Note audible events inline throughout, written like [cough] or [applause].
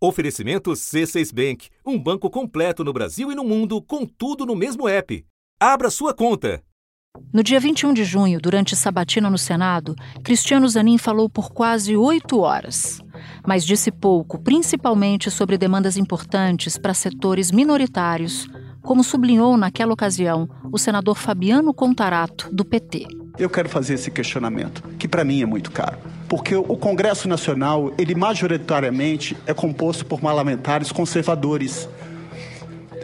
Oferecimento C6 Bank, um banco completo no Brasil e no mundo, com tudo no mesmo app. Abra sua conta. No dia 21 de junho, durante sabatina no Senado, Cristiano Zanin falou por quase oito horas. Mas disse pouco, principalmente sobre demandas importantes para setores minoritários, como sublinhou naquela ocasião o senador Fabiano Contarato, do PT. Eu quero fazer esse questionamento, que para mim é muito caro. Porque o Congresso Nacional, ele majoritariamente é composto por parlamentares conservadores.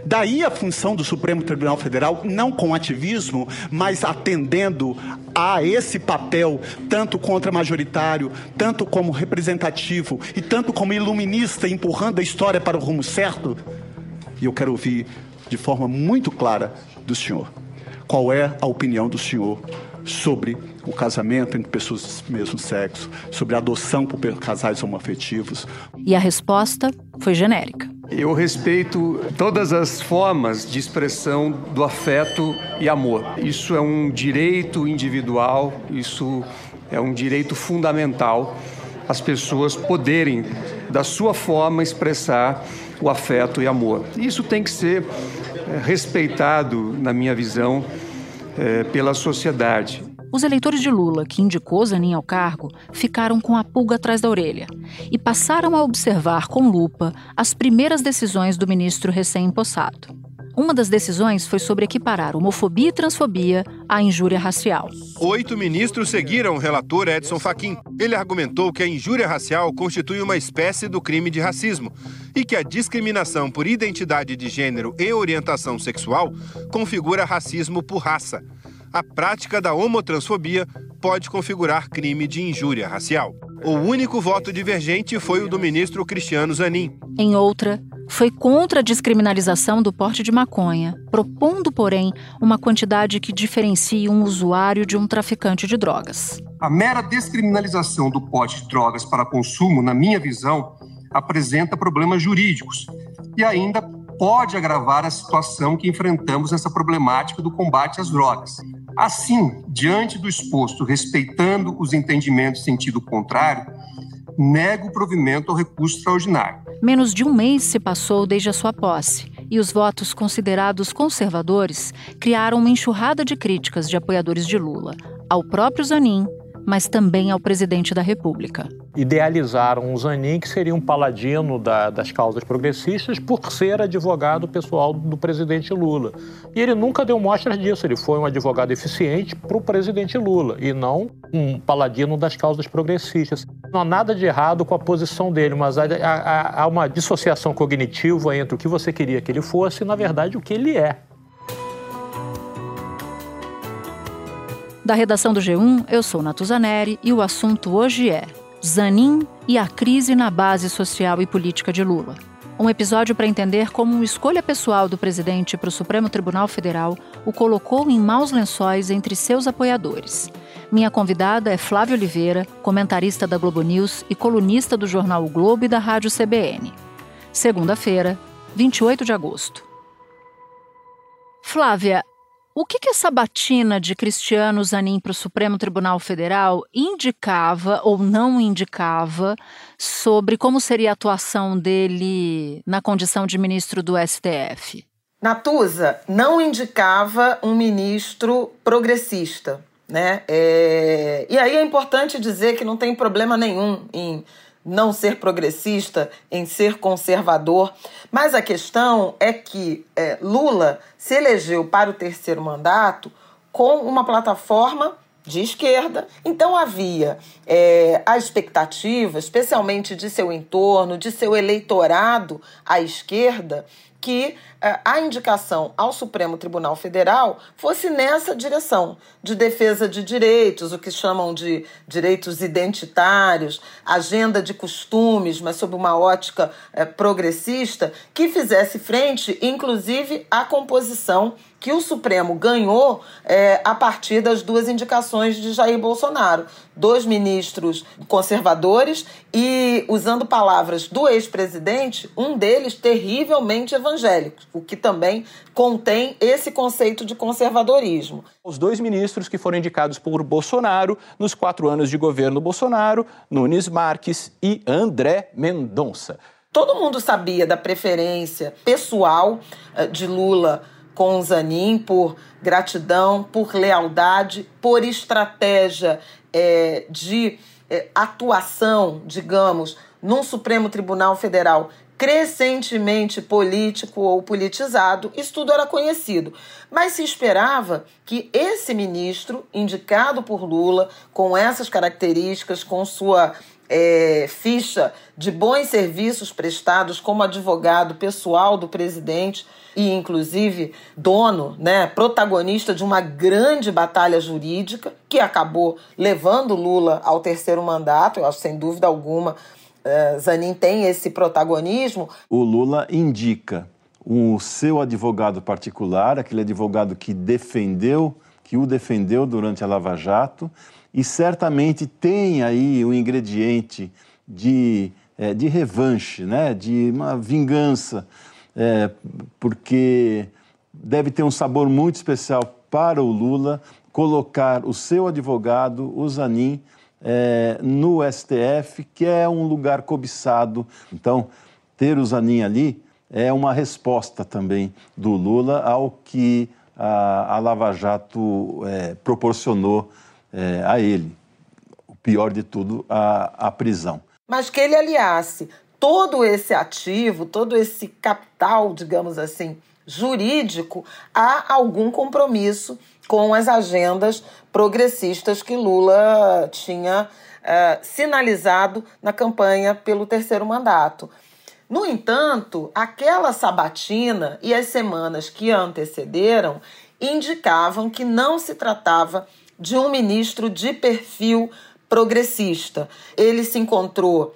Daí a função do Supremo Tribunal Federal, não com ativismo, mas atendendo a esse papel, tanto contra majoritário, tanto como representativo e tanto como iluminista, empurrando a história para o rumo certo. E eu quero ouvir de forma muito clara do senhor. Qual é a opinião do senhor sobre o casamento entre pessoas do mesmo sexo, sobre a adoção por casais homoafetivos? E a resposta foi genérica. Eu respeito todas as formas de expressão do afeto e amor. Isso é um direito individual, isso é um direito fundamental as pessoas poderem, da sua forma, expressar o afeto e amor. Isso tem que ser eh, respeitado, na minha visão, eh, pela sociedade. Os eleitores de Lula, que indicou Zanin ao cargo, ficaram com a pulga atrás da orelha e passaram a observar com lupa as primeiras decisões do ministro recém-impossado. Uma das decisões foi sobre equiparar homofobia e transfobia à injúria racial. Oito ministros seguiram o relator Edson Fachin. Ele argumentou que a injúria racial constitui uma espécie do crime de racismo e que a discriminação por identidade de gênero e orientação sexual configura racismo por raça. A prática da homotransfobia pode configurar crime de injúria racial. O único voto divergente foi o do ministro Cristiano Zanin. Em outra, foi contra a descriminalização do porte de maconha, propondo, porém, uma quantidade que diferencie um usuário de um traficante de drogas. A mera descriminalização do porte de drogas para consumo, na minha visão, apresenta problemas jurídicos e ainda pode agravar a situação que enfrentamos nessa problemática do combate às drogas. Assim, diante do exposto, respeitando os entendimentos em sentido contrário, nego o provimento ao recurso extraordinário. Menos de um mês se passou desde a sua posse, e os votos considerados conservadores criaram uma enxurrada de críticas de apoiadores de Lula, ao próprio Zanin, mas também ao presidente da República idealizaram o Zanin, que seria um paladino da, das causas progressistas, por ser advogado pessoal do presidente Lula. E ele nunca deu mostras disso, ele foi um advogado eficiente para o presidente Lula, e não um paladino das causas progressistas. Não há nada de errado com a posição dele, mas há, há, há uma dissociação cognitiva entre o que você queria que ele fosse e, na verdade, o que ele é. Da redação do G1, eu sou Natuzaneri e o assunto hoje é Zanin e a crise na base social e política de Lula. Um episódio para entender como uma escolha pessoal do presidente para o Supremo Tribunal Federal o colocou em maus lençóis entre seus apoiadores. Minha convidada é Flávia Oliveira, comentarista da Globo News e colunista do jornal o Globo e da Rádio CBN. Segunda-feira, 28 de agosto. Flávia, o que, que essa batina de Cristiano Zanin para o Supremo Tribunal Federal indicava ou não indicava sobre como seria a atuação dele na condição de ministro do STF? Natuza não indicava um ministro progressista. Né? É... E aí é importante dizer que não tem problema nenhum em não ser progressista, em ser conservador. Mas a questão é que é, Lula se elegeu para o terceiro mandato com uma plataforma de esquerda. Então havia é, a expectativa, especialmente de seu entorno, de seu eleitorado à esquerda, que é, a indicação ao Supremo Tribunal Federal fosse nessa direção de defesa de direitos, o que chamam de direitos identitários, agenda de costumes, mas sob uma ótica é, progressista, que fizesse frente, inclusive, à composição que o Supremo ganhou é, a partir das duas indicações de Jair Bolsonaro. Dois ministros conservadores e, usando palavras do ex-presidente, um deles terrivelmente evangélico, o que também contém esse conceito de conservadorismo. Os dois ministros que foram indicados por Bolsonaro nos quatro anos de governo Bolsonaro, Nunes Marques e André Mendonça. Todo mundo sabia da preferência pessoal uh, de Lula com Zanin por gratidão, por lealdade, por estratégia é, de é, atuação, digamos, num Supremo Tribunal Federal crescentemente político ou politizado, isso tudo era conhecido. Mas se esperava que esse ministro, indicado por Lula, com essas características, com sua é, ficha de bons serviços prestados como advogado pessoal do presidente e, inclusive, dono, né, protagonista de uma grande batalha jurídica que acabou levando Lula ao terceiro mandato, eu acho sem dúvida alguma. Uh, Zanin tem esse protagonismo. O Lula indica o seu advogado particular, aquele advogado que defendeu, que o defendeu durante a Lava Jato, e certamente tem aí o um ingrediente de, é, de revanche, né? de uma vingança, é, porque deve ter um sabor muito especial para o Lula colocar o seu advogado, o Zanin, é, no STF, que é um lugar cobiçado. Então, ter o Zanin ali é uma resposta também do Lula ao que a, a Lava Jato é, proporcionou é, a ele. O pior de tudo, a, a prisão. Mas que ele aliasse todo esse ativo, todo esse capital, digamos assim, jurídico, a algum compromisso com as agendas progressistas que Lula tinha uh, sinalizado na campanha pelo terceiro mandato. No entanto, aquela sabatina e as semanas que a antecederam indicavam que não se tratava de um ministro de perfil progressista. Ele se encontrou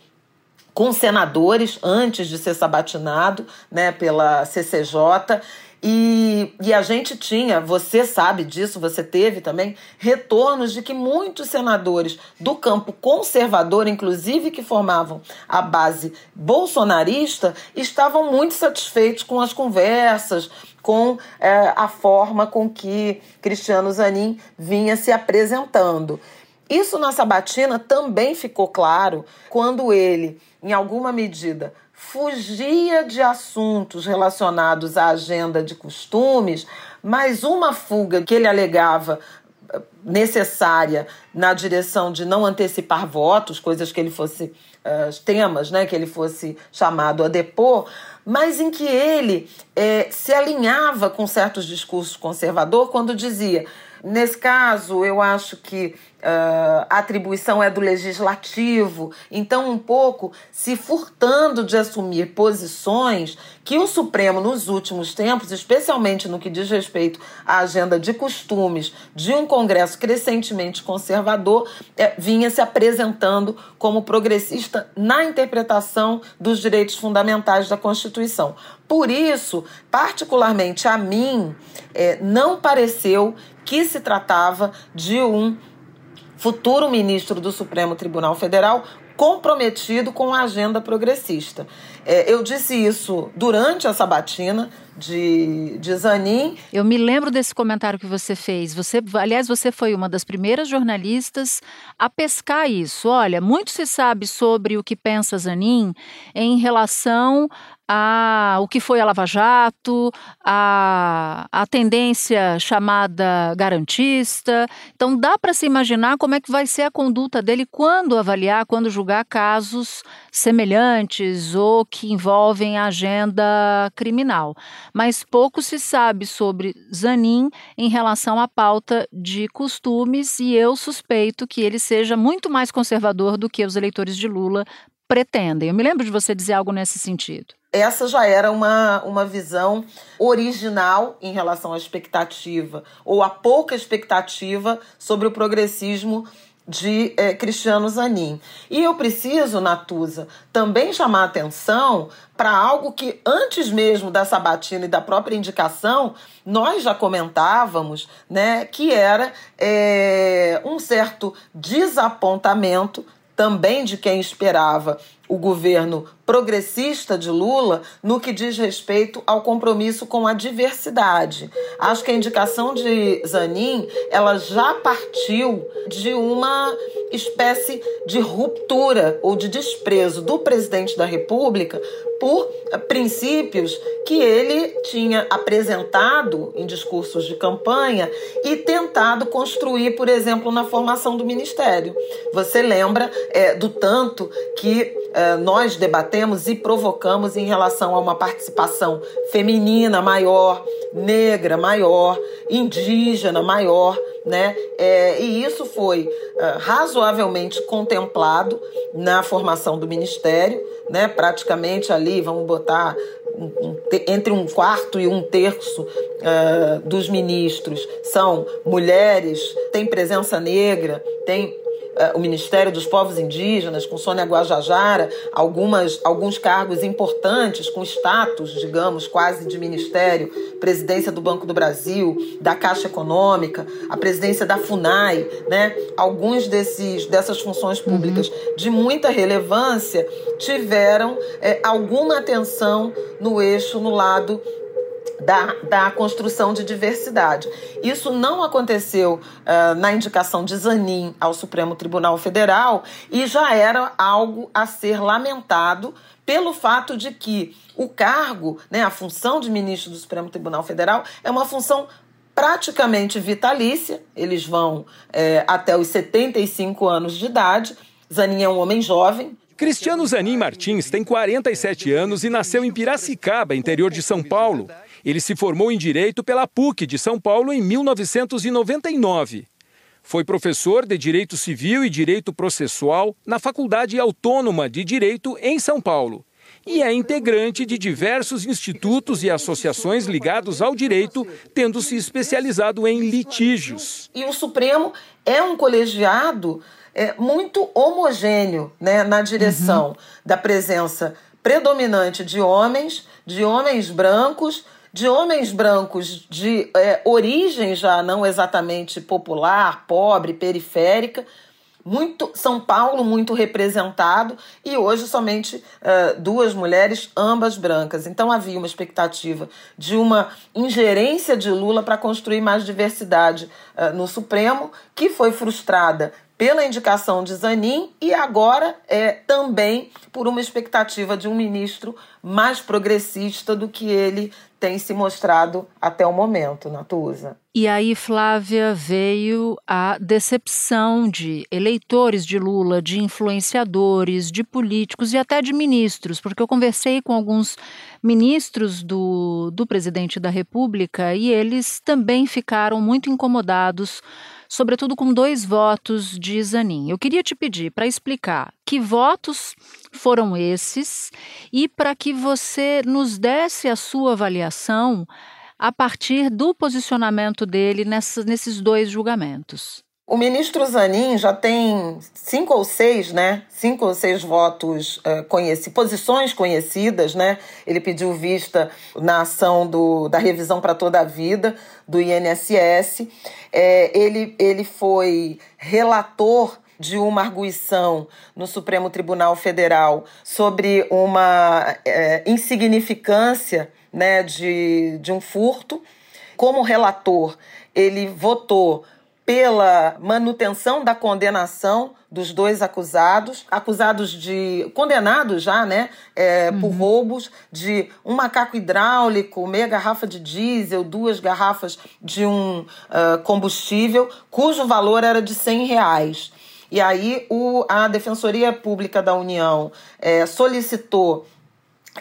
com senadores antes de ser sabatinado né, pela CCJ. E, e a gente tinha, você sabe disso, você teve também, retornos de que muitos senadores do campo conservador, inclusive que formavam a base bolsonarista, estavam muito satisfeitos com as conversas, com é, a forma com que Cristiano Zanin vinha se apresentando. Isso na Sabatina também ficou claro quando ele, em alguma medida, fugia de assuntos relacionados à agenda de costumes, mas uma fuga que ele alegava eh, necessária na direção de não antecipar votos, coisas que ele fosse uh, temas, né, que ele fosse chamado a depor, mas em que ele é, se alinhava com certos discursos conservador quando dizia Nesse caso, eu acho que uh, a atribuição é do legislativo, então, um pouco se furtando de assumir posições que o Supremo, nos últimos tempos, especialmente no que diz respeito à agenda de costumes de um Congresso crescentemente conservador, é, vinha se apresentando como progressista na interpretação dos direitos fundamentais da Constituição. Por isso, particularmente a mim, é, não pareceu que se tratava de um futuro ministro do Supremo Tribunal Federal comprometido com a agenda progressista. É, eu disse isso durante a sabatina de, de Zanin. Eu me lembro desse comentário que você fez. Você, aliás, você foi uma das primeiras jornalistas a pescar isso. Olha, muito se sabe sobre o que pensa Zanin em relação a o que foi a Lava Jato, a, a tendência chamada garantista. Então dá para se imaginar como é que vai ser a conduta dele quando avaliar, quando julgar casos semelhantes ou que envolvem a agenda criminal. Mas pouco se sabe sobre Zanin em relação à pauta de costumes e eu suspeito que ele seja muito mais conservador do que os eleitores de Lula pretendem. Eu me lembro de você dizer algo nesse sentido essa já era uma, uma visão original em relação à expectativa, ou a pouca expectativa sobre o progressismo de é, Cristiano Zanin. E eu preciso, Natuza, também chamar atenção para algo que, antes mesmo da sabatina e da própria indicação, nós já comentávamos, né, que era é, um certo desapontamento também de quem esperava o governo progressista de Lula no que diz respeito ao compromisso com a diversidade. Acho que a indicação de Zanin, ela já partiu de uma espécie de ruptura ou de desprezo do presidente da República por princípios que ele tinha apresentado em discursos de campanha e tentado construir, por exemplo, na formação do ministério. Você lembra é, do tanto que nós debatemos e provocamos em relação a uma participação feminina maior, negra maior, indígena maior, né? É, e isso foi é, razoavelmente contemplado na formação do ministério, né? Praticamente ali, vamos botar um, entre um quarto e um terço uh, dos ministros são mulheres, tem presença negra, tem o Ministério dos Povos Indígenas, com Sônia Guajajara, algumas, alguns cargos importantes, com status, digamos, quase de ministério, presidência do Banco do Brasil, da Caixa Econômica, a presidência da FUNAI, né? Alguns desses, dessas funções públicas uhum. de muita relevância tiveram é, alguma atenção no eixo, no lado da, da construção de diversidade. Isso não aconteceu uh, na indicação de Zanin ao Supremo Tribunal Federal e já era algo a ser lamentado pelo fato de que o cargo, né, a função de ministro do Supremo Tribunal Federal, é uma função praticamente vitalícia. Eles vão é, até os 75 anos de idade. Zanin é um homem jovem, Cristiano Zanin Martins tem 47 anos e nasceu em Piracicaba, interior de São Paulo. Ele se formou em Direito pela PUC de São Paulo em 1999. Foi professor de Direito Civil e Direito Processual na Faculdade Autônoma de Direito em São Paulo. E é integrante de diversos institutos e associações ligados ao direito, tendo se especializado em litígios. E o Supremo é um colegiado é, muito homogêneo né, na direção uhum. da presença predominante de homens, de homens brancos, de homens brancos de é, origem já não exatamente popular, pobre, periférica, muito São Paulo muito representado e hoje somente uh, duas mulheres, ambas brancas. Então havia uma expectativa de uma ingerência de Lula para construir mais diversidade uh, no Supremo, que foi frustrada pela indicação de Zanin e agora é também por uma expectativa de um ministro mais progressista do que ele tem se mostrado até o momento, Natuza. E aí, Flávia, veio a decepção de eleitores de Lula, de influenciadores, de políticos e até de ministros, porque eu conversei com alguns ministros do, do presidente da República e eles também ficaram muito incomodados sobretudo com dois votos de Zanin. Eu queria te pedir para explicar que votos foram esses e para que você nos desse a sua avaliação a partir do posicionamento dele nessa, nesses dois julgamentos. O ministro Zanin já tem cinco ou seis, né? Cinco ou seis votos uh, conhecidos, posições conhecidas, né? Ele pediu vista na ação do, da revisão para toda a vida do INSS. É, ele, ele foi relator de uma arguição no Supremo Tribunal Federal sobre uma é, insignificância né, de, de um furto. Como relator, ele votou pela manutenção da condenação dos dois acusados, acusados de. condenados já, né? É, uhum. Por roubos de um macaco hidráulico, meia garrafa de diesel, duas garrafas de um uh, combustível, cujo valor era de 100 reais. E aí o, a Defensoria Pública da União é, solicitou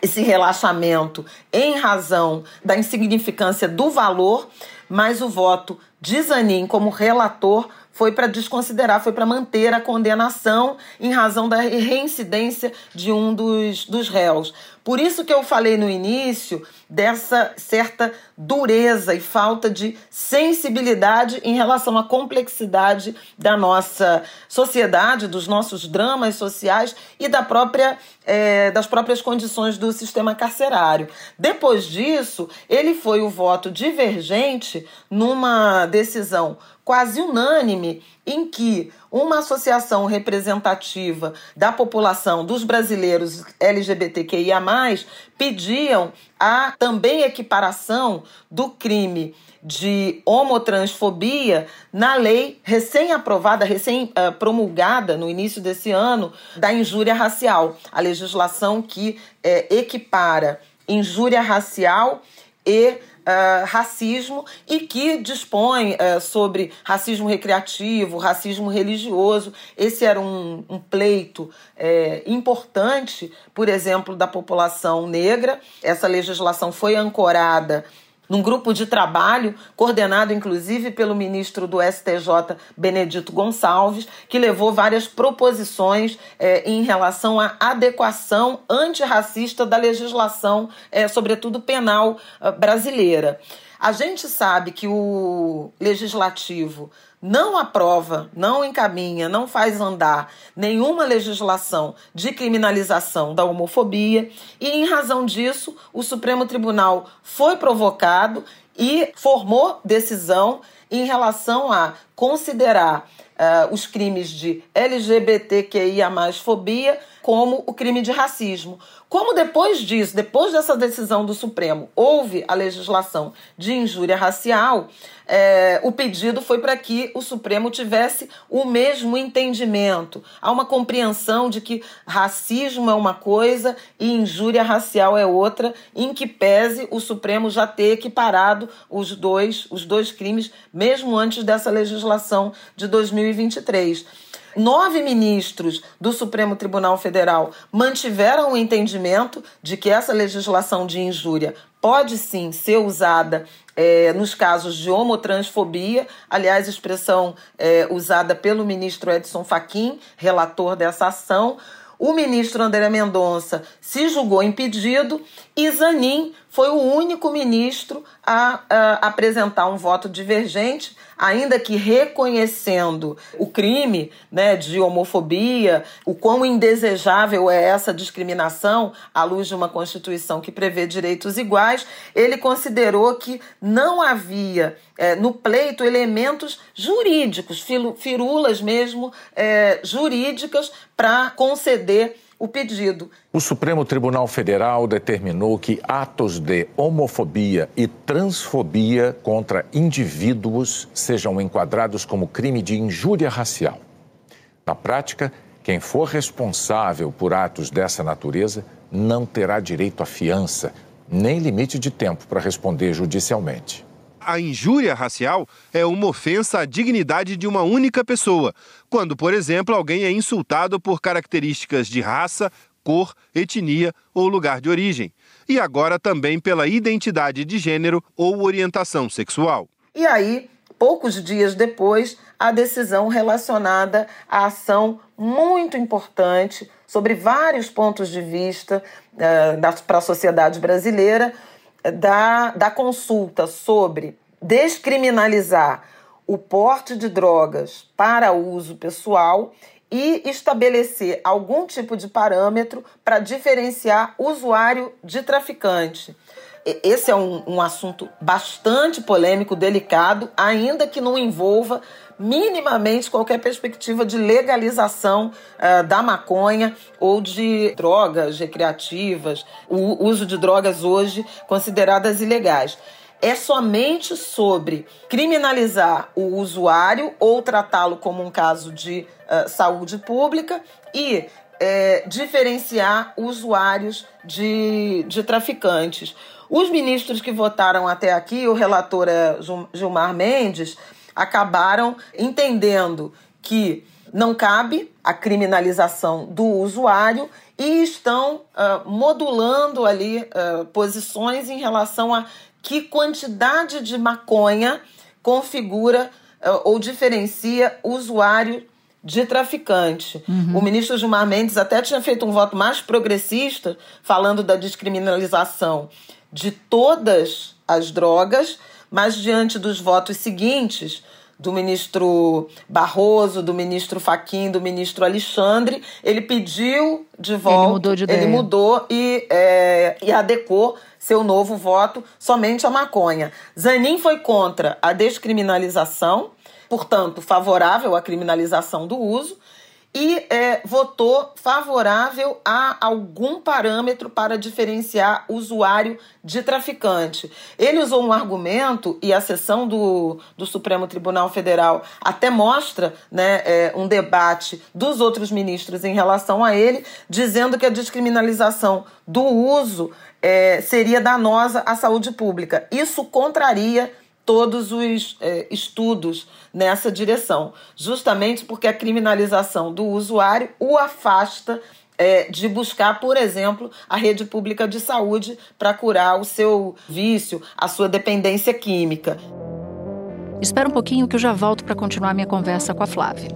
esse relaxamento em razão da insignificância do valor, mas o voto de Zanin como relator foi para desconsiderar, foi para manter a condenação em razão da reincidência de um dos, dos réus. Por isso que eu falei no início dessa certa dureza e falta de sensibilidade em relação à complexidade da nossa sociedade, dos nossos dramas sociais e da própria, é, das próprias condições do sistema carcerário. Depois disso, ele foi o voto divergente numa decisão quase unânime em que uma associação representativa da população dos brasileiros LGBTQIA+, pediam a também equiparação do crime de homotransfobia na lei recém-aprovada, recém-promulgada no início desse ano, da injúria racial. A legislação que é, equipara injúria racial e Uh, racismo e que dispõe uh, sobre racismo recreativo, racismo religioso. Esse era um, um pleito é, importante, por exemplo, da população negra. Essa legislação foi ancorada num grupo de trabalho, coordenado inclusive pelo ministro do STJ, Benedito Gonçalves, que levou várias proposições é, em relação à adequação antirracista da legislação, é, sobretudo penal é, brasileira. A gente sabe que o legislativo não aprova, não encaminha, não faz andar nenhuma legislação de criminalização da homofobia, e em razão disso, o Supremo Tribunal foi provocado e formou decisão em relação a considerar uh, os crimes de LGBTQIA fobia como o crime de racismo. Como depois disso, depois dessa decisão do Supremo, houve a legislação de injúria racial, é, o pedido foi para que o Supremo tivesse o mesmo entendimento. Há uma compreensão de que racismo é uma coisa e injúria racial é outra, em que pese o Supremo já ter equiparado os dois, os dois crimes, mesmo antes dessa legislação de 2023 nove ministros do Supremo Tribunal Federal mantiveram o entendimento de que essa legislação de injúria pode sim ser usada é, nos casos de homotransfobia, aliás, expressão é, usada pelo ministro Edson Fachin, relator dessa ação. O ministro André Mendonça se julgou impedido e Zanin foi o único ministro a, a apresentar um voto divergente ainda que reconhecendo o crime né, de homofobia, o quão indesejável é essa discriminação à luz de uma Constituição que prevê direitos iguais, ele considerou que não havia é, no pleito elementos jurídicos, firulas mesmo é, jurídicas, para conceder o pedido. O Supremo Tribunal Federal determinou que atos de homofobia e transfobia contra indivíduos sejam enquadrados como crime de injúria racial. Na prática, quem for responsável por atos dessa natureza não terá direito à fiança, nem limite de tempo para responder judicialmente a injúria racial é uma ofensa à dignidade de uma única pessoa, quando, por exemplo, alguém é insultado por características de raça, cor, etnia ou lugar de origem, e agora também pela identidade de gênero ou orientação sexual. E aí, poucos dias depois, a decisão relacionada à ação muito importante sobre vários pontos de vista uh, para a sociedade brasileira da, da consulta sobre descriminalizar o porte de drogas para uso pessoal e estabelecer algum tipo de parâmetro para diferenciar usuário de traficante. Esse é um, um assunto bastante polêmico, delicado, ainda que não envolva minimamente qualquer perspectiva de legalização uh, da maconha ou de drogas recreativas, o uso de drogas hoje consideradas ilegais. É somente sobre criminalizar o usuário ou tratá-lo como um caso de uh, saúde pública e é, diferenciar usuários de, de traficantes. Os ministros que votaram até aqui, o relator é Gilmar Mendes, acabaram entendendo que não cabe a criminalização do usuário e estão uh, modulando ali uh, posições em relação a que quantidade de maconha configura uh, ou diferencia usuário de traficante. Uhum. O ministro Gilmar Mendes até tinha feito um voto mais progressista, falando da descriminalização de todas as drogas, mas diante dos votos seguintes, do ministro Barroso, do ministro Faquim, do ministro Alexandre. Ele pediu de volta. Ele mudou de ideia. Ele mudou e, é, e adequou seu novo voto somente à maconha. Zanin foi contra a descriminalização, portanto, favorável à criminalização do uso e é, votou favorável a algum parâmetro para diferenciar usuário de traficante. Ele usou um argumento, e a sessão do, do Supremo Tribunal Federal até mostra né, é, um debate dos outros ministros em relação a ele, dizendo que a descriminalização do uso é, seria danosa à saúde pública. Isso contraria todos os é, estudos nessa direção, justamente porque a criminalização do usuário o afasta é, de buscar, por exemplo, a rede pública de saúde para curar o seu vício, a sua dependência química. Espera um pouquinho que eu já volto para continuar minha conversa com a Flávia.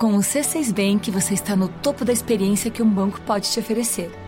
Com o C6 Bank, você está no topo da experiência que um banco pode te oferecer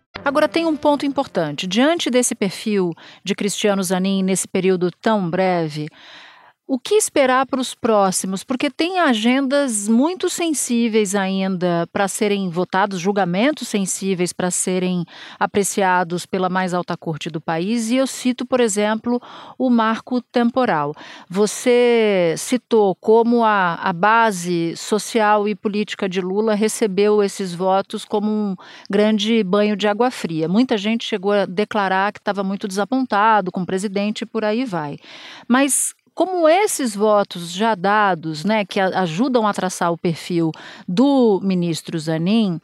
Agora tem um ponto importante. Diante desse perfil de Cristiano Zanin nesse período tão breve, o que esperar para os próximos? Porque tem agendas muito sensíveis ainda para serem votados, julgamentos sensíveis para serem apreciados pela mais alta corte do país. E eu cito, por exemplo, o marco temporal. Você citou como a, a base social e política de Lula recebeu esses votos como um grande banho de água fria. Muita gente chegou a declarar que estava muito desapontado com o presidente e por aí vai. Mas como esses votos já dados, né, que ajudam a traçar o perfil do ministro Zanin,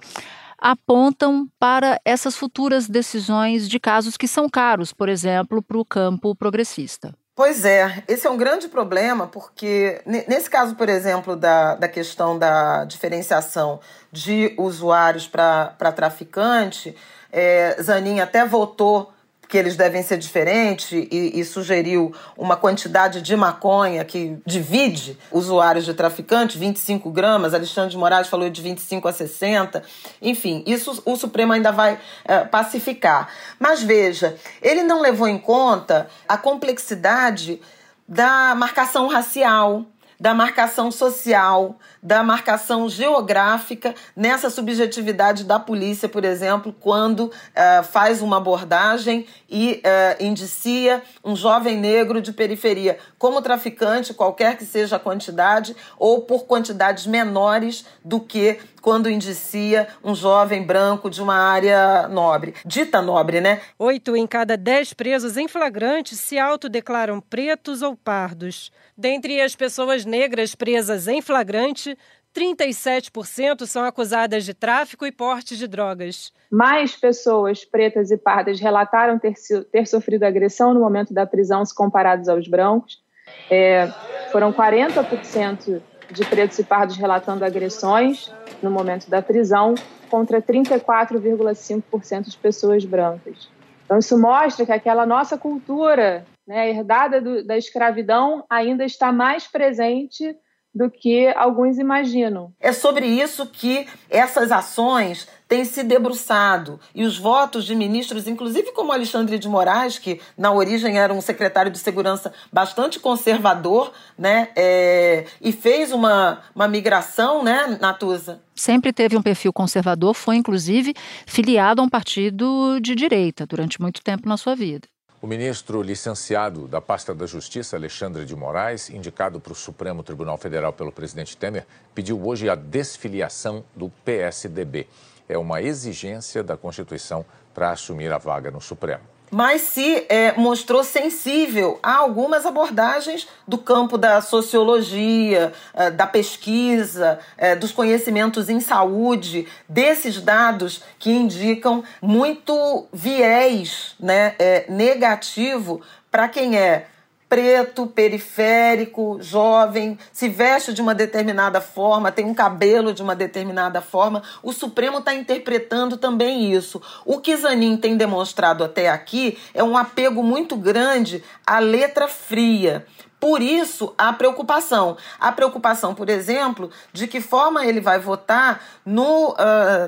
apontam para essas futuras decisões de casos que são caros, por exemplo, para o campo progressista. Pois é, esse é um grande problema, porque nesse caso, por exemplo, da, da questão da diferenciação de usuários para traficante, é, Zanin até votou que eles devem ser diferentes e, e, sugeriu uma quantidade de maconha que divide usuários de traficante, 25 gramas, Alexandre de Moraes falou de 25 a 60, enfim, isso o Supremo ainda vai é, pacificar. Mas veja, ele não levou em conta a complexidade da marcação racial, da marcação social, da marcação geográfica nessa subjetividade da polícia, por exemplo, quando uh, faz uma abordagem e uh, indicia um jovem negro de periferia como traficante, qualquer que seja a quantidade, ou por quantidades menores do que quando indicia um jovem branco de uma área nobre, dita nobre, né? Oito em cada dez presos em flagrante se autodeclaram pretos ou pardos. Dentre as pessoas negras presas em flagrante, 37% são acusadas de tráfico e porte de drogas. Mais pessoas pretas e pardas relataram ter, ter sofrido agressão no momento da prisão se comparados aos brancos. É, foram 40% de pretos e pardos relatando agressões no momento da prisão, contra 34,5% de pessoas brancas. Então, isso mostra que aquela nossa cultura né, herdada do, da escravidão ainda está mais presente do que alguns imaginam. É sobre isso que essas ações têm se debruçado. E os votos de ministros, inclusive como Alexandre de Moraes, que na origem era um secretário de segurança bastante conservador, né? É, e fez uma, uma migração, né, Natuza? Sempre teve um perfil conservador, foi inclusive filiado a um partido de direita durante muito tempo na sua vida. O ministro licenciado da pasta da Justiça, Alexandre de Moraes, indicado para o Supremo Tribunal Federal pelo presidente Temer, pediu hoje a desfiliação do PSDB. É uma exigência da Constituição para assumir a vaga no Supremo mas se é, mostrou sensível a algumas abordagens do campo da sociologia, é, da pesquisa, é, dos conhecimentos em saúde, desses dados que indicam muito viés né, é, negativo para quem é preto, periférico, jovem, se veste de uma determinada forma, tem um cabelo de uma determinada forma, o Supremo está interpretando também isso. O que Zanin tem demonstrado até aqui é um apego muito grande à letra fria. Por isso, a preocupação. A preocupação, por exemplo, de que forma ele vai votar no, uh,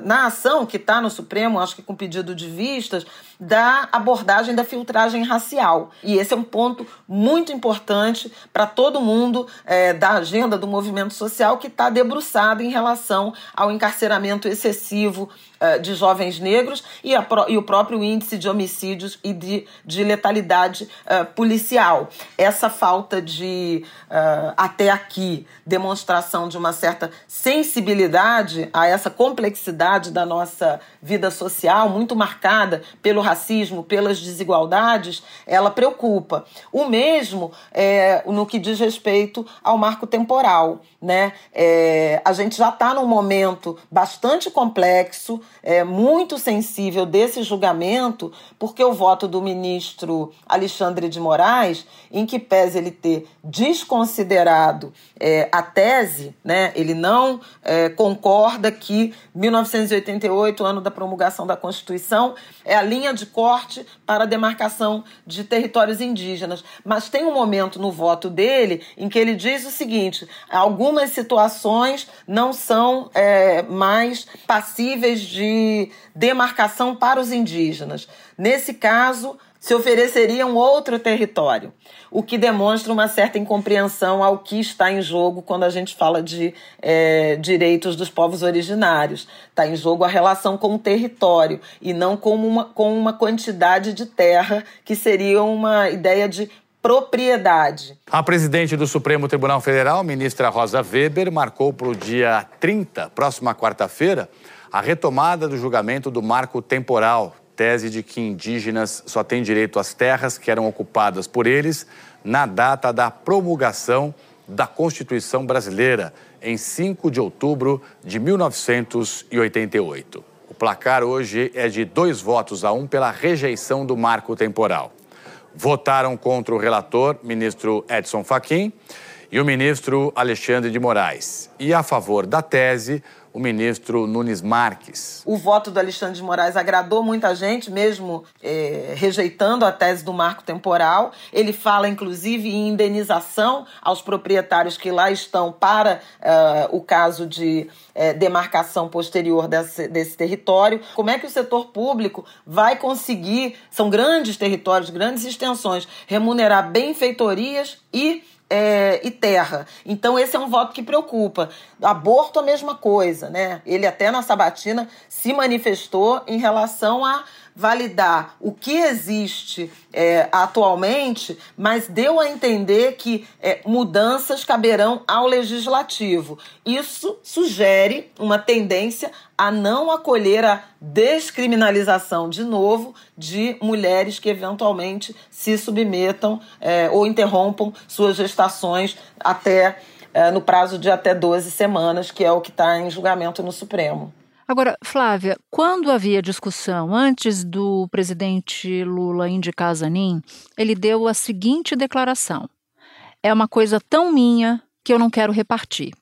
na ação que está no Supremo, acho que com pedido de vistas, da abordagem da filtragem racial. E esse é um ponto muito importante para todo mundo é, da agenda do movimento social que está debruçado em relação ao encarceramento excessivo de jovens negros e, a, e, o próprio índice de homicídios e de, de letalidade uh, policial. Essa falta de, uh, até aqui, demonstração de uma certa sensibilidade a essa complexidade da nossa vida social, muito marcada pelo racismo, pelas desigualdades, ela preocupa. O mesmo é, no que diz respeito ao marco temporal. Né? É, a gente já está num momento bastante complexo, é, muito sensível desse julgamento, porque o voto do ministro Alexandre de Moraes, em que pese ele ter desconsiderado é, a tese, né, ele não é, concorda que 1988, ano da promulgação da Constituição, é a linha de corte para a demarcação de territórios indígenas. Mas tem um momento no voto dele em que ele diz o seguinte: algumas situações não são é, mais passíveis de demarcação para os indígenas. Nesse caso, se ofereceria um outro território, o que demonstra uma certa incompreensão ao que está em jogo quando a gente fala de é, direitos dos povos originários. Está em jogo a relação com o território e não com uma, com uma quantidade de terra, que seria uma ideia de propriedade. A presidente do Supremo Tribunal Federal, ministra Rosa Weber, marcou para o dia 30, próxima quarta-feira, a retomada do julgamento do marco temporal tese de que indígenas só têm direito às terras que eram ocupadas por eles na data da promulgação da Constituição Brasileira, em 5 de outubro de 1988. O placar hoje é de dois votos a um pela rejeição do marco temporal. Votaram contra o relator, ministro Edson Fachin, e o ministro Alexandre de Moraes. E a favor da tese, o ministro Nunes Marques. O voto do Alexandre de Moraes agradou muita gente, mesmo é, rejeitando a tese do marco temporal. Ele fala, inclusive, em indenização aos proprietários que lá estão para uh, o caso de uh, demarcação posterior desse, desse território. Como é que o setor público vai conseguir, são grandes territórios, grandes extensões, remunerar benfeitorias e é, e terra. Então, esse é um voto que preocupa. Aborto, a mesma coisa, né? Ele até na sabatina se manifestou em relação a validar o que existe é, atualmente, mas deu a entender que é, mudanças caberão ao legislativo. Isso sugere uma tendência a não acolher a descriminalização de novo de mulheres que eventualmente se submetam é, ou interrompam suas gestações até é, no prazo de até 12 semanas, que é o que está em julgamento no Supremo. Agora, Flávia, quando havia discussão antes do presidente Lula indicar Zanin, ele deu a seguinte declaração: é uma coisa tão minha que eu não quero repartir.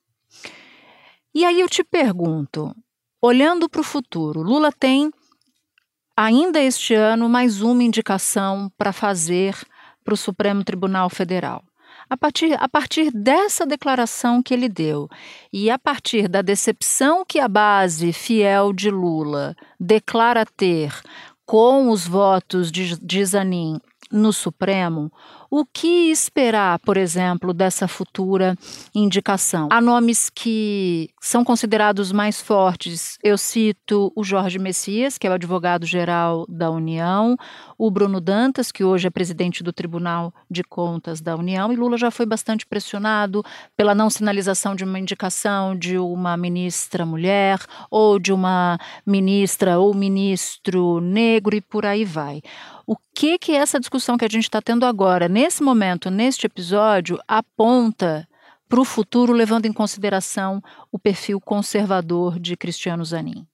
E aí eu te pergunto, olhando para o futuro, Lula tem ainda este ano mais uma indicação para fazer para o Supremo Tribunal Federal. A partir, a partir dessa declaração que ele deu e a partir da decepção que a base fiel de Lula declara ter com os votos de, de Zanin no Supremo, o que esperar, por exemplo, dessa futura indicação? Há nomes que são considerados mais fortes. Eu cito o Jorge Messias, que é o advogado-geral da União, o Bruno Dantas, que hoje é presidente do Tribunal de Contas da União, e Lula já foi bastante pressionado pela não sinalização de uma indicação de uma ministra mulher ou de uma ministra ou ministro negro e por aí vai. O que que essa discussão que a gente está tendo agora, nesse momento, neste episódio, aponta para o futuro, levando em consideração o perfil conservador de Cristiano Zanin?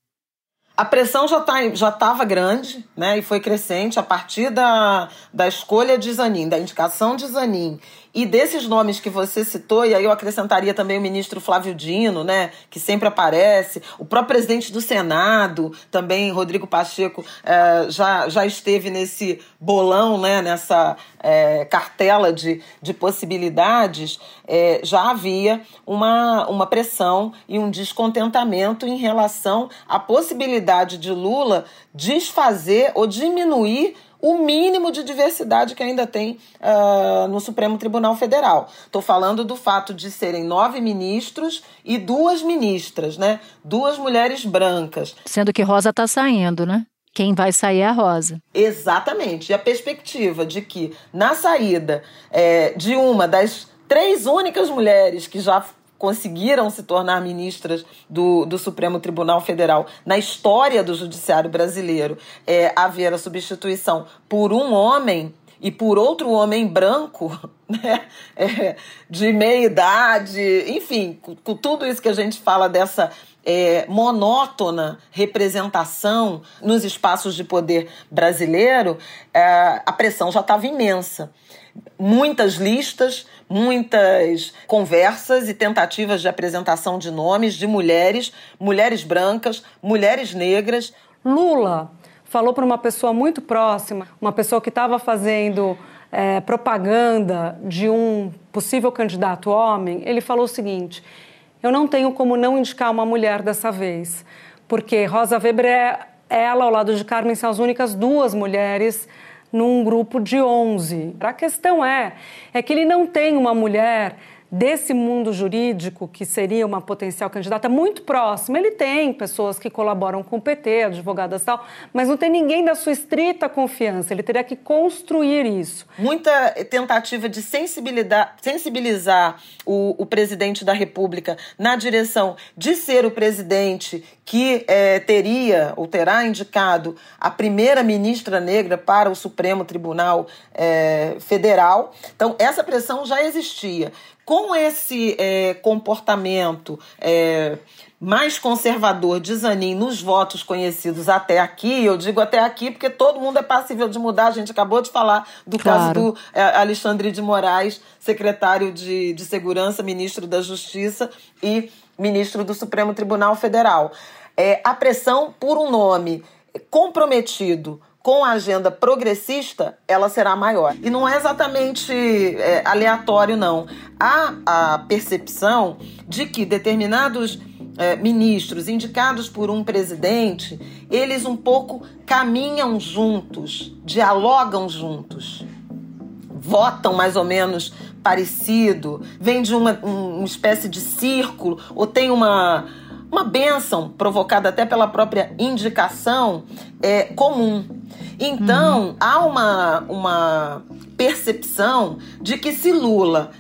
A pressão já tá, já estava grande, né? E foi crescente a partir da, da escolha de Zanin, da indicação de Zanin e desses nomes que você citou, e aí eu acrescentaria também o ministro Flávio Dino, né, que sempre aparece, o próprio presidente do Senado, também Rodrigo Pacheco, é, já, já esteve nesse bolão, né, nessa é, cartela de, de possibilidades, é, já havia uma, uma pressão e um descontentamento em relação à possibilidade de Lula desfazer ou diminuir o mínimo de diversidade que ainda tem uh, no Supremo Tribunal Federal. Estou falando do fato de serem nove ministros e duas ministras, né? Duas mulheres brancas. Sendo que Rosa está saindo, né? Quem vai sair é a Rosa. Exatamente. E a perspectiva de que, na saída é, de uma das três únicas mulheres que já conseguiram se tornar ministras do, do Supremo Tribunal Federal na história do judiciário brasileiro é, haver a substituição por um homem e por outro homem branco, [laughs] né, é, de meia idade, enfim, com, com, tudo isso que a gente fala dessa é, monótona representação nos espaços de poder brasileiro, é, a pressão já estava imensa. Muitas listas, muitas conversas e tentativas de apresentação de nomes de mulheres, mulheres brancas, mulheres negras. Lula falou para uma pessoa muito próxima, uma pessoa que estava fazendo é, propaganda de um possível candidato homem, ele falou o seguinte: eu não tenho como não indicar uma mulher dessa vez, porque Rosa Weber é ela, ao lado de Carmen, são as únicas duas mulheres num grupo de 11. A questão é, é que ele não tem uma mulher desse mundo jurídico, que seria uma potencial candidata, muito próxima. Ele tem pessoas que colaboram com o PT, advogadas e tal, mas não tem ninguém da sua estrita confiança. Ele teria que construir isso. Muita tentativa de sensibilizar, sensibilizar o, o presidente da República na direção de ser o presidente que é, teria ou terá indicado a primeira ministra negra para o Supremo Tribunal é, Federal. Então, essa pressão já existia com esse é, comportamento é, mais conservador de Zanin nos votos conhecidos até aqui, eu digo até aqui porque todo mundo é passível de mudar, a gente acabou de falar do claro. caso do é, Alexandre de Moraes, secretário de, de Segurança, ministro da Justiça e ministro do Supremo Tribunal Federal. É, a pressão por um nome comprometido com a agenda progressista, ela será maior. E não é exatamente é, aleatório, não. Há a percepção de que determinados é, ministros indicados por um presidente, eles um pouco caminham juntos, dialogam juntos, votam mais ou menos parecido, vem de uma, uma espécie de círculo, ou tem uma, uma benção provocada até pela própria indicação é, comum. Então, uhum. há uma, uma percepção de que se Lula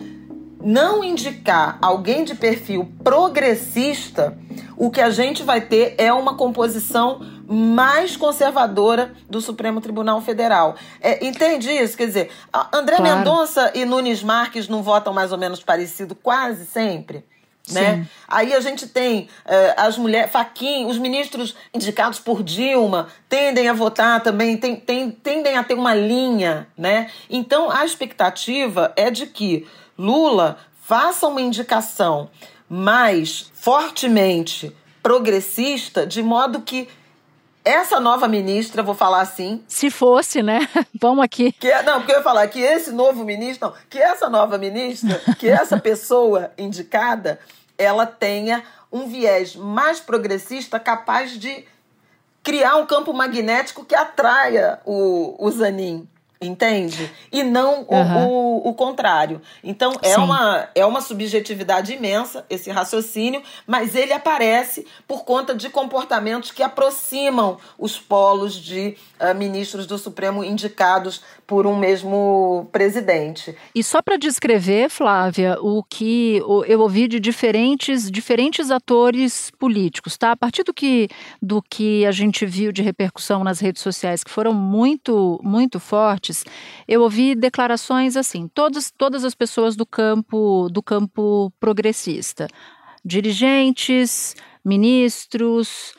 não indicar alguém de perfil progressista, o que a gente vai ter é uma composição mais conservadora do Supremo Tribunal Federal. É, entende isso? Quer dizer, André claro. Mendonça e Nunes Marques não votam mais ou menos parecido quase sempre? Né? Aí a gente tem uh, as mulheres, Faquin, os ministros indicados por Dilma tendem a votar também, tem, tem, tendem a ter uma linha, né? Então a expectativa é de que Lula faça uma indicação mais fortemente progressista, de modo que essa nova ministra, vou falar assim. Se fosse, né? [laughs] Vamos aqui. Que, é, não, porque eu ia falar que esse novo ministro, não, que essa nova ministra, que essa pessoa [laughs] indicada, ela tenha um viés mais progressista capaz de criar um campo magnético que atraia o, o Zanin entende? E não uhum. o, o, o, contrário. Então é uma, é uma subjetividade imensa esse raciocínio, mas ele aparece por conta de comportamentos que aproximam os polos de uh, ministros do Supremo indicados por um mesmo presidente. E só para descrever, Flávia, o que eu ouvi de diferentes, diferentes atores políticos, tá? A partir do que, do que a gente viu de repercussão nas redes sociais, que foram muito, muito fortes, eu ouvi declarações assim, todas, todas as pessoas do campo, do campo progressista, dirigentes, ministros,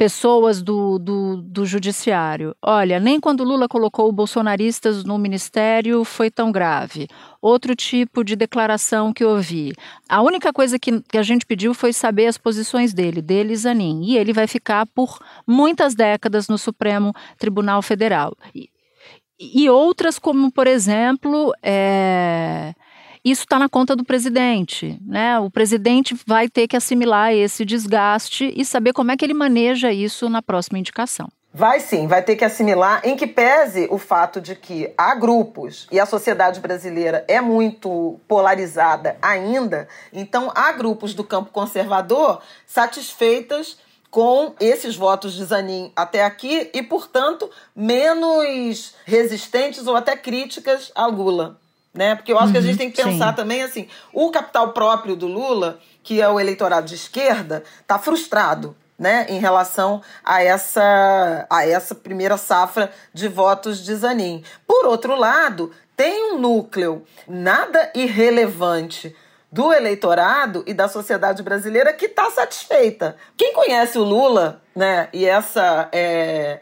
pessoas do, do, do judiciário. Olha, nem quando Lula colocou bolsonaristas no ministério foi tão grave. Outro tipo de declaração que ouvi. A única coisa que, que a gente pediu foi saber as posições dele, dele Zanin. E ele vai ficar por muitas décadas no Supremo Tribunal Federal. E, e outras, como, por exemplo, é, isso está na conta do presidente. Né? O presidente vai ter que assimilar esse desgaste e saber como é que ele maneja isso na próxima indicação. Vai sim, vai ter que assimilar, em que pese o fato de que há grupos e a sociedade brasileira é muito polarizada ainda, então há grupos do campo conservador satisfeitas com esses votos de Zanin até aqui e, portanto, menos resistentes ou até críticas a Lula né? Porque eu acho uhum, que a gente uhum, tem que pensar sim. também assim, o capital próprio do Lula, que é o eleitorado de esquerda, está frustrado. Né, em relação a essa, a essa primeira safra de votos de Zanin. Por outro lado, tem um núcleo nada irrelevante do eleitorado e da sociedade brasileira que está satisfeita. Quem conhece o Lula, né, e essa é,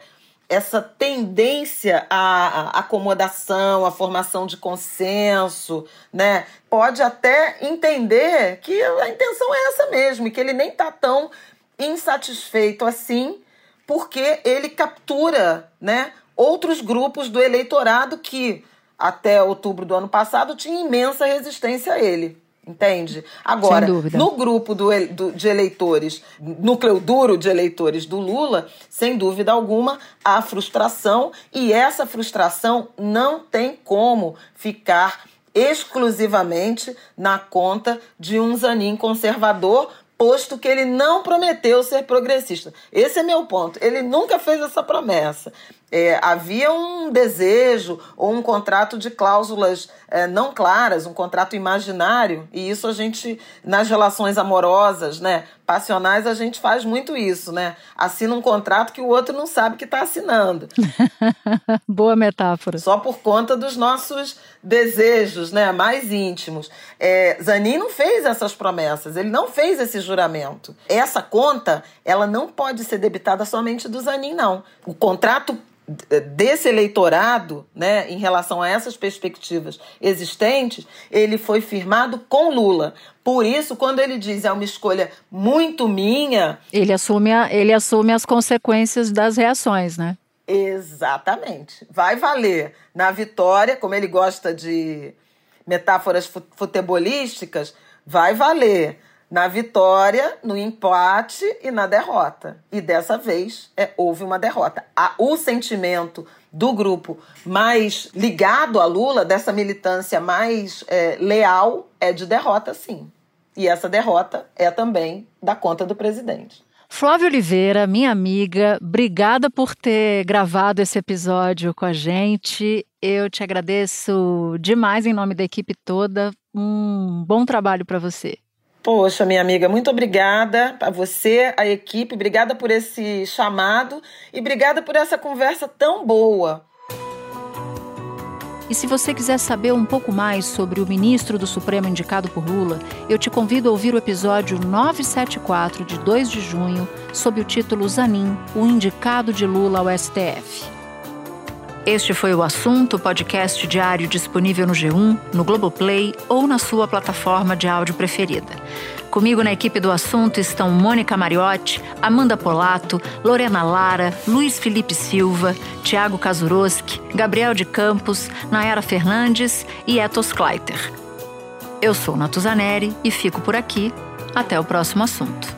essa tendência à acomodação, à formação de consenso, né? Pode até entender que a intenção é essa mesmo, e que ele nem está tão insatisfeito assim, porque ele captura, né, outros grupos do eleitorado que até outubro do ano passado tinha imensa resistência a ele. Entende? Agora, no grupo do, do, de eleitores, núcleo duro de eleitores do Lula, sem dúvida alguma, há frustração e essa frustração não tem como ficar exclusivamente na conta de um Zanin conservador, posto que ele não prometeu ser progressista. Esse é meu ponto. Ele nunca fez essa promessa é, havia um desejo ou um contrato de cláusulas é, não claras, um contrato imaginário, e isso a gente, nas relações amorosas, né, passionais, a gente faz muito isso, né? Assina um contrato que o outro não sabe que está assinando. [laughs] Boa metáfora. Só por conta dos nossos desejos, né, mais íntimos. É, Zanin não fez essas promessas, ele não fez esse juramento. Essa conta, ela não pode ser debitada somente do Zanin, não. O contrato desse eleitorado, né, em relação a essas perspectivas existentes, ele foi firmado com Lula. Por isso, quando ele diz é uma escolha muito minha, ele assume, a, ele assume as consequências das reações, né? Exatamente. Vai valer na vitória, como ele gosta de metáforas futebolísticas, vai valer na vitória, no empate e na derrota. E dessa vez é, houve uma derrota. A, o sentimento do grupo mais ligado a Lula, dessa militância mais é, leal, é de derrota, sim. E essa derrota é também da conta do presidente. Flávia Oliveira, minha amiga, obrigada por ter gravado esse episódio com a gente. Eu te agradeço demais em nome da equipe toda. Um bom trabalho para você. Poxa, minha amiga, muito obrigada a você, a equipe, obrigada por esse chamado e obrigada por essa conversa tão boa. E se você quiser saber um pouco mais sobre o ministro do Supremo indicado por Lula, eu te convido a ouvir o episódio 974 de 2 de junho, sob o título Zanin, o indicado de Lula ao STF. Este foi o assunto podcast diário disponível no G1, no Globoplay ou na sua plataforma de áudio preferida. Comigo na equipe do assunto estão Mônica Mariotti, Amanda Polato, Lorena Lara, Luiz Felipe Silva, Tiago Kazuroski, Gabriel de Campos, Nayara Fernandes e Etos Kleiter. Eu sou Natuzaneri e fico por aqui. Até o próximo assunto.